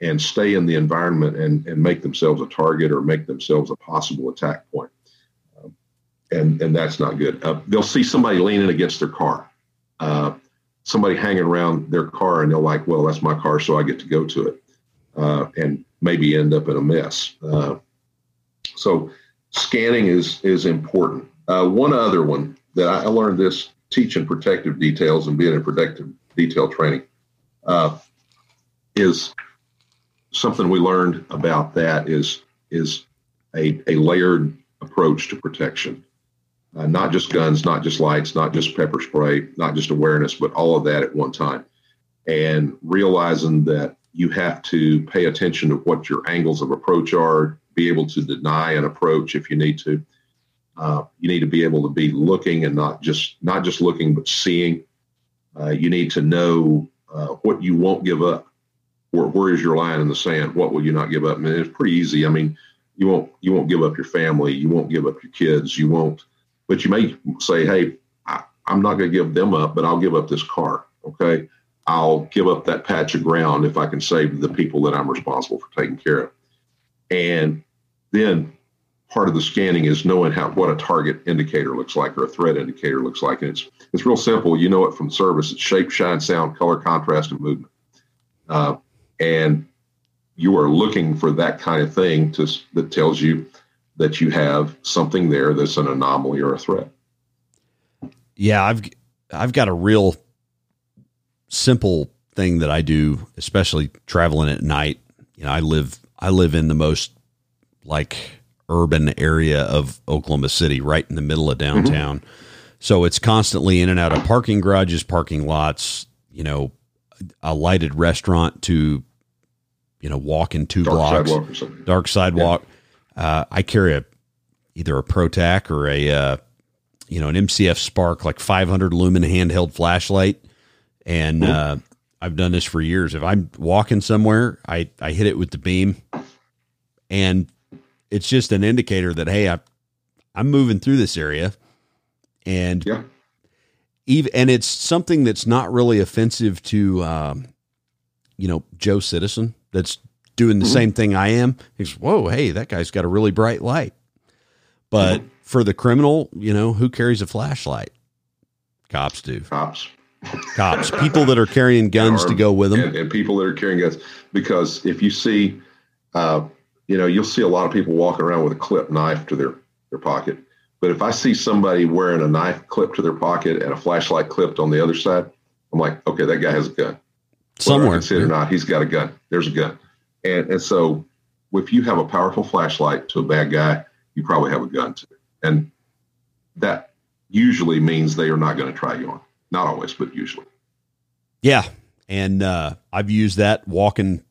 Speaker 2: and stay in the environment and, and make themselves a target or make themselves a possible attack point. Um, and, and that's not good. Uh, they'll see somebody leaning against their car, uh, somebody hanging around their car, and they're like, well, that's my car, so I get to go to it, uh, and maybe end up in a mess. Uh, so scanning is, is important. Uh, one other one that I learned this teaching protective details and being in protective detail training uh, is something we learned about that is is a, a layered approach to protection. Uh, not just guns, not just lights, not just pepper spray, not just awareness, but all of that at one time. And realizing that you have to pay attention to what your angles of approach are, be able to deny an approach if you need to. Uh, you need to be able to be looking and not just not just looking, but seeing. Uh, you need to know uh, what you won't give up where, where is your line in the sand? What will you not give up? I mean, it's pretty easy. I mean, you won't you won't give up your family, you won't give up your kids, you won't. But you may say, hey, I, I'm not going to give them up, but I'll give up this car. Okay, I'll give up that patch of ground if I can save the people that I'm responsible for taking care of. And then part of the scanning is knowing how what a target indicator looks like or a threat indicator looks like. And it's it's real simple. You know it from service. It's shape, shine, sound, color, contrast, and movement. Uh, and you are looking for that kind of thing to, that tells you that you have something there that's an anomaly or a threat.
Speaker 1: Yeah, I've I've got a real simple thing that I do, especially traveling at night. You know, I live I live in the most like urban area of Oklahoma City, right in the middle of mm-hmm. downtown. Mm-hmm. So it's constantly in and out of parking garages, parking lots, you know, a lighted restaurant to you know walk in two dark blocks, sidewalk dark sidewalk. Yeah. Uh, I carry a either a ProTac or a uh, you know an MCF Spark like 500 lumen handheld flashlight, and mm-hmm. uh, I've done this for years. If I'm walking somewhere, I I hit it with the beam, and it's just an indicator that hey, I I'm moving through this area, and
Speaker 2: Yeah.
Speaker 1: even and it's something that's not really offensive to um, you know Joe Citizen that's doing the
Speaker 2: Mhm.
Speaker 1: same thing I am. He's whoa, hey, that guy's got a really bright light. But for the criminal, you know, who carries a flashlight? Cops do.
Speaker 2: Cops.
Speaker 1: Cops, people that are carrying guns to go with them.
Speaker 2: and, and people that are carrying guns. Because if you see, uh, you know, you'll see a lot of people walking around with a clip knife to their, their pocket. But if I see somebody wearing a knife clipped to their pocket and a flashlight clipped on the other side, I'm like, okay, that guy has a gun. Whether I
Speaker 1: somewhere.
Speaker 2: can see it or not, he's got a gun. There's a gun. And and so if you have a powerful flashlight to a bad guy, you probably have a gun too. And that usually means they are not going to try you on. Not always, but usually.
Speaker 1: Yeah. And uh, I've used that walking,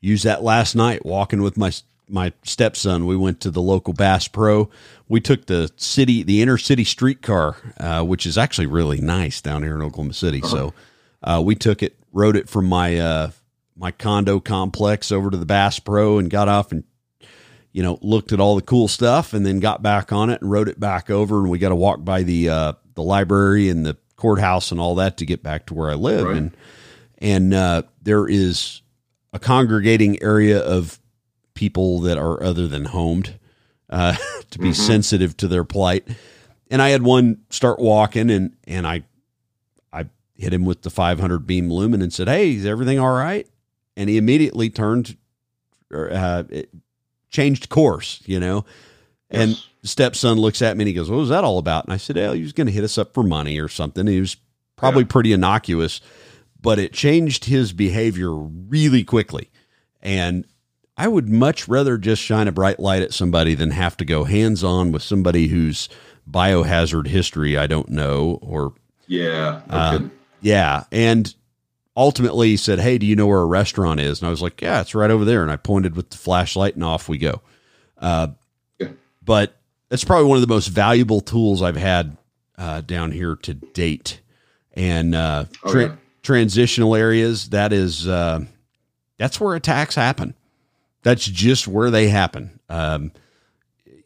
Speaker 1: used that last night walking with my my stepson. We went to the local Bass Pro. We took the city, the inner city streetcar, uh, which is actually really nice down here in Oklahoma City. So uh, we took it, rode it from my uh, my condo complex over to the Bass Pro, and got off and you know looked at all the cool stuff, and then got back on it and rode it back over. And we got to walk by the uh, the library and the courthouse and all that to get back to where I live.
Speaker 2: Right.
Speaker 1: And and uh, there is a congregating area of people that are other than homed uh, to be
Speaker 2: Mhm.
Speaker 1: sensitive to their plight. And I had one start walking, and and I I hit him with the 500 beam lumen and said, "Hey, is everything all right?" And he immediately turned, or, uh, changed course, you know. And
Speaker 2: Yes.
Speaker 1: the stepson looks at me and he goes, "What was that all about?" And I said, "Oh, he was going to hit us up for money or something." he was probably
Speaker 2: Yeah.
Speaker 1: pretty innocuous, but it changed his behavior really quickly. And I would much rather just shine a bright light at somebody than have to go hands on with somebody whose biohazard history I don't know or
Speaker 2: Yeah. no
Speaker 1: Uh, yeah. And ultimately he said, Hey, do you know where a restaurant is? And I was like, Yeah, it's right over there. And I pointed with the flashlight and off we go. Uh. But that's probably one of the most valuable tools I've had uh, down here to date. And uh,
Speaker 2: Oh, yeah.
Speaker 1: transitional areas, that is, uh, that's where attacks happen. That's just where they happen. Um,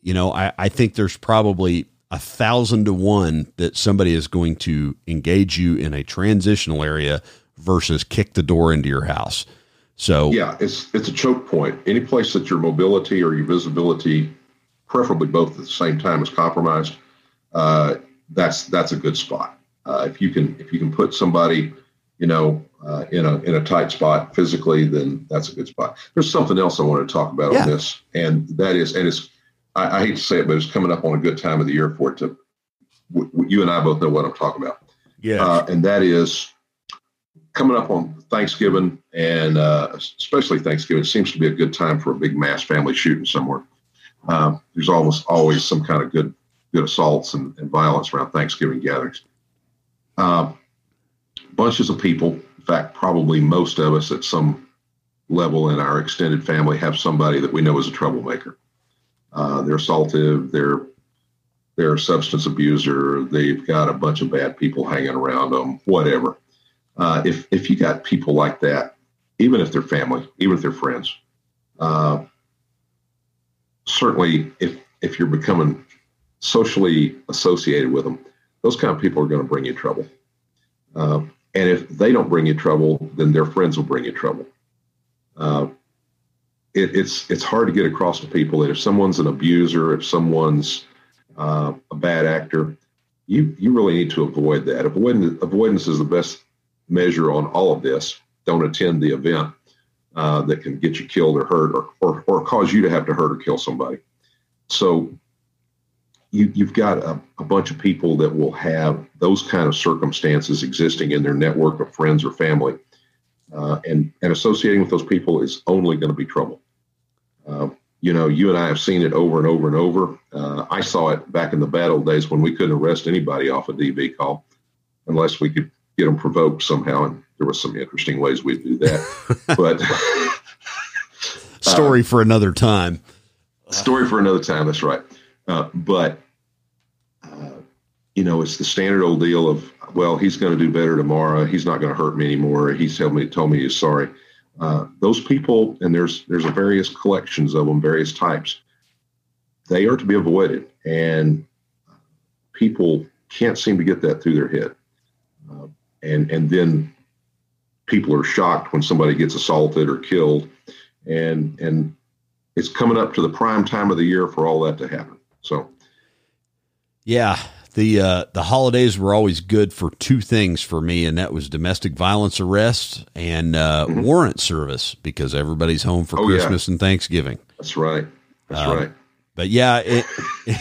Speaker 1: you know, I, I think there's probably a thousand to one that somebody is going to engage you in a transitional area versus kick the door into your house. So
Speaker 2: Yeah, it's it's a choke point. Any place that your mobility or your visibility, preferably both at the same time, is compromised, uh, that's that's a good spot. Uh, if you can if you can put somebody, you know, uh, in a in a tight spot physically, then that's a good spot. There's something else I want to talk about
Speaker 1: Yeah.
Speaker 2: on this, and that is, and it's I, I hate to say it, but it's coming up on a good time of the year for it to. W- w- you and I both know what I'm talking about
Speaker 1: yeah,
Speaker 2: uh, and that is coming up on Thanksgiving and uh, especially Thanksgiving. It seems to be a good time for a big mass family shooting somewhere. Um, there's almost always some kind of good good assaults and, and violence around Thanksgiving gatherings. Uh, bunches of people, in fact, probably most of us at some level in our extended family have somebody that we know is a troublemaker. Uh, they're assaultive. They're they're a substance abuser. They've got a bunch of bad people hanging around them. Whatever. Uh, if if you got people like that, even if they're family, even if they're friends, uh, certainly if if you're becoming socially associated with them, those kind of people are going to bring you trouble. Uh, and if they don't bring you trouble, then their friends will bring you trouble. Uh, it, it's it's hard to get across to people that if someone's an abuser, if someone's uh, a bad actor, you you really need to avoid that. Avoidance, avoidance is the best measure on all of this. Don't attend the event uh, that can get you killed or hurt or, or or cause you to have to hurt or kill somebody. So you you've got a, a bunch of people that will have those kind of circumstances existing in their network of friends or family. Uh, and and associating with those people is only going to be trouble. Uh, you know, you and I have seen it over and over and over. Uh, I saw it back in the bad old days when we couldn't arrest anybody off a DV call unless we could get them provoked somehow. And there was some interesting ways we'd do that. but
Speaker 1: story for another time.
Speaker 2: story for another time. That's right. Uh, but uh, you know, it's the standard old deal of well, he's going to do better tomorrow. He's not going to hurt me anymore. He's told me told me he's sorry. Uh, those people, and there's there's a various collections of them, various types. They are to be avoided, and people can't seem to get that through their head. Uh, and and then people are shocked when somebody gets assaulted or killed, and and it's coming up to the prime time of the year for all that to happen. So,
Speaker 1: yeah, the uh, the holidays were always good for two things for me, and that was domestic violence arrests and uh, mm-hmm. warrant service because everybody's home for oh, Christmas yeah. and Thanksgiving.
Speaker 2: That's right. That's um, right.
Speaker 1: But yeah, it,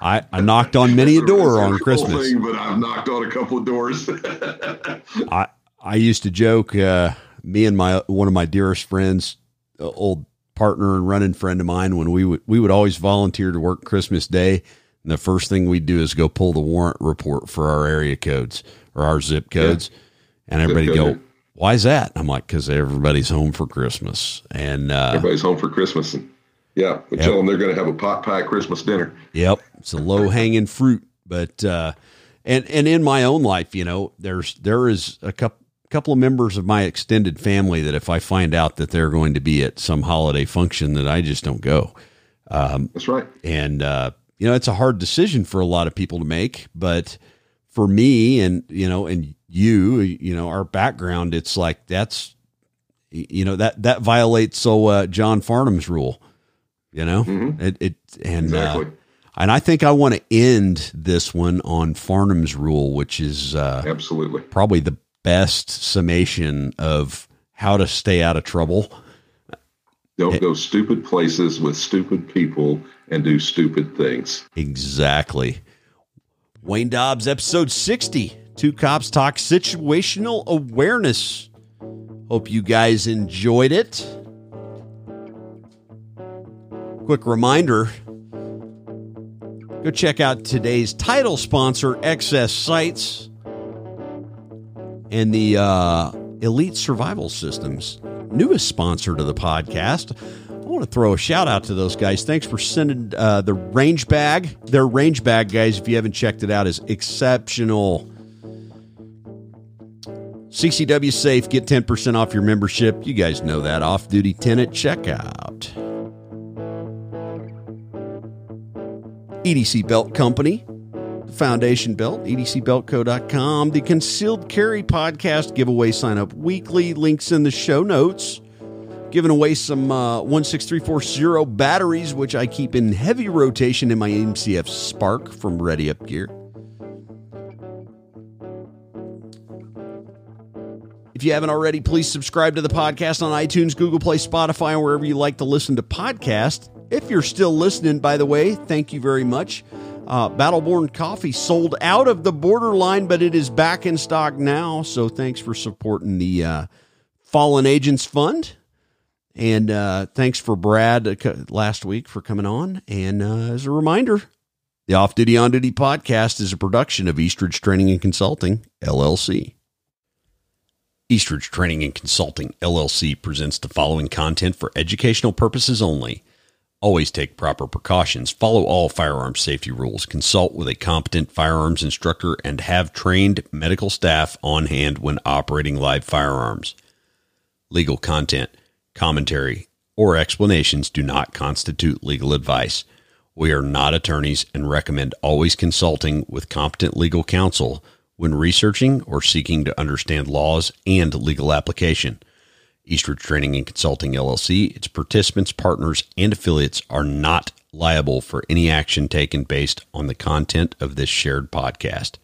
Speaker 1: I, I knocked on many a door on Christmas.
Speaker 2: Thing, but I've knocked on a couple of doors.
Speaker 1: I I used to joke, uh, me and my one of my dearest friends, uh, old partner and running friend of mine, when we would we would always volunteer to work Christmas Day, and the first thing we'd do is go pull the warrant report for our area codes or our zip codes, yeah. and everybody go, "Why is that?" I'm like, "Because everybody's home for Christmas," and uh,
Speaker 2: everybody's home for Christmas. And- yeah, we yep. tell them they're going to have a pot pie Christmas dinner.
Speaker 1: Yep, it's a low hanging fruit, but uh, and and in my own life, you know, there's there is a couple couple of members of my extended family that if I find out that they're going to be at some holiday function, that I just don't go.
Speaker 2: Um, That's right.
Speaker 1: And uh, you know, it's a hard decision for a lot of people to make, but for me and you know, and you, you know, our background, it's like that's you know that that violates so uh, John Farnam's rule you know, mm-hmm. it, it and uh, exactly. uh, and I think I want to end this one on Farnam's rule, which is uh,
Speaker 2: absolutely
Speaker 1: probably the best summation of how to stay out of trouble.
Speaker 2: Don't go stupid places with stupid people and do stupid things.
Speaker 1: Exactly. Wayne Dobbs, episode 60. Two cops talk situational awareness. Hope you guys enjoyed it. Quick reminder go check out today's title sponsor, XS Sights, and the uh, Elite Survival Systems, newest sponsor to the podcast. I want to throw a shout out to those guys. Thanks for sending uh, the range bag. Their range bag, guys, if you haven't checked it out, is exceptional. CCW Safe, get 10% off your membership. You guys know that. Off duty tenant checkout. EDC Belt Company, Foundation Belt, edcbeltco.com, the Concealed Carry Podcast giveaway sign up weekly, links in the show notes. Giving away some uh, 16340 batteries, which I keep in heavy rotation in my MCF Spark from Ready Up Gear. If you haven't already, please subscribe to the podcast on iTunes, Google Play, Spotify, and wherever you like to listen to podcasts. If you're still listening, by the way, thank you very much. Uh, Battleborn Coffee sold out of the borderline, but it is back in stock now. So thanks for supporting the uh, Fallen Agents Fund. And uh, thanks for Brad uh, last week for coming on. And uh, as a reminder, the Off Duty On Duty podcast is a production of Eastridge Training and Consulting, LLC. Eastridge Training and Consulting, LLC presents the following content for educational purposes only. Always take proper precautions, follow all firearms safety rules, consult with a competent firearms instructor, and have trained medical staff on hand when operating live firearms. Legal content, commentary, or explanations do not constitute legal advice. We are not attorneys and recommend always consulting with competent legal counsel when researching or seeking to understand laws and legal application. Eastridge Training and Consulting LLC, its participants, partners, and affiliates are not liable for any action taken based on the content of this shared podcast.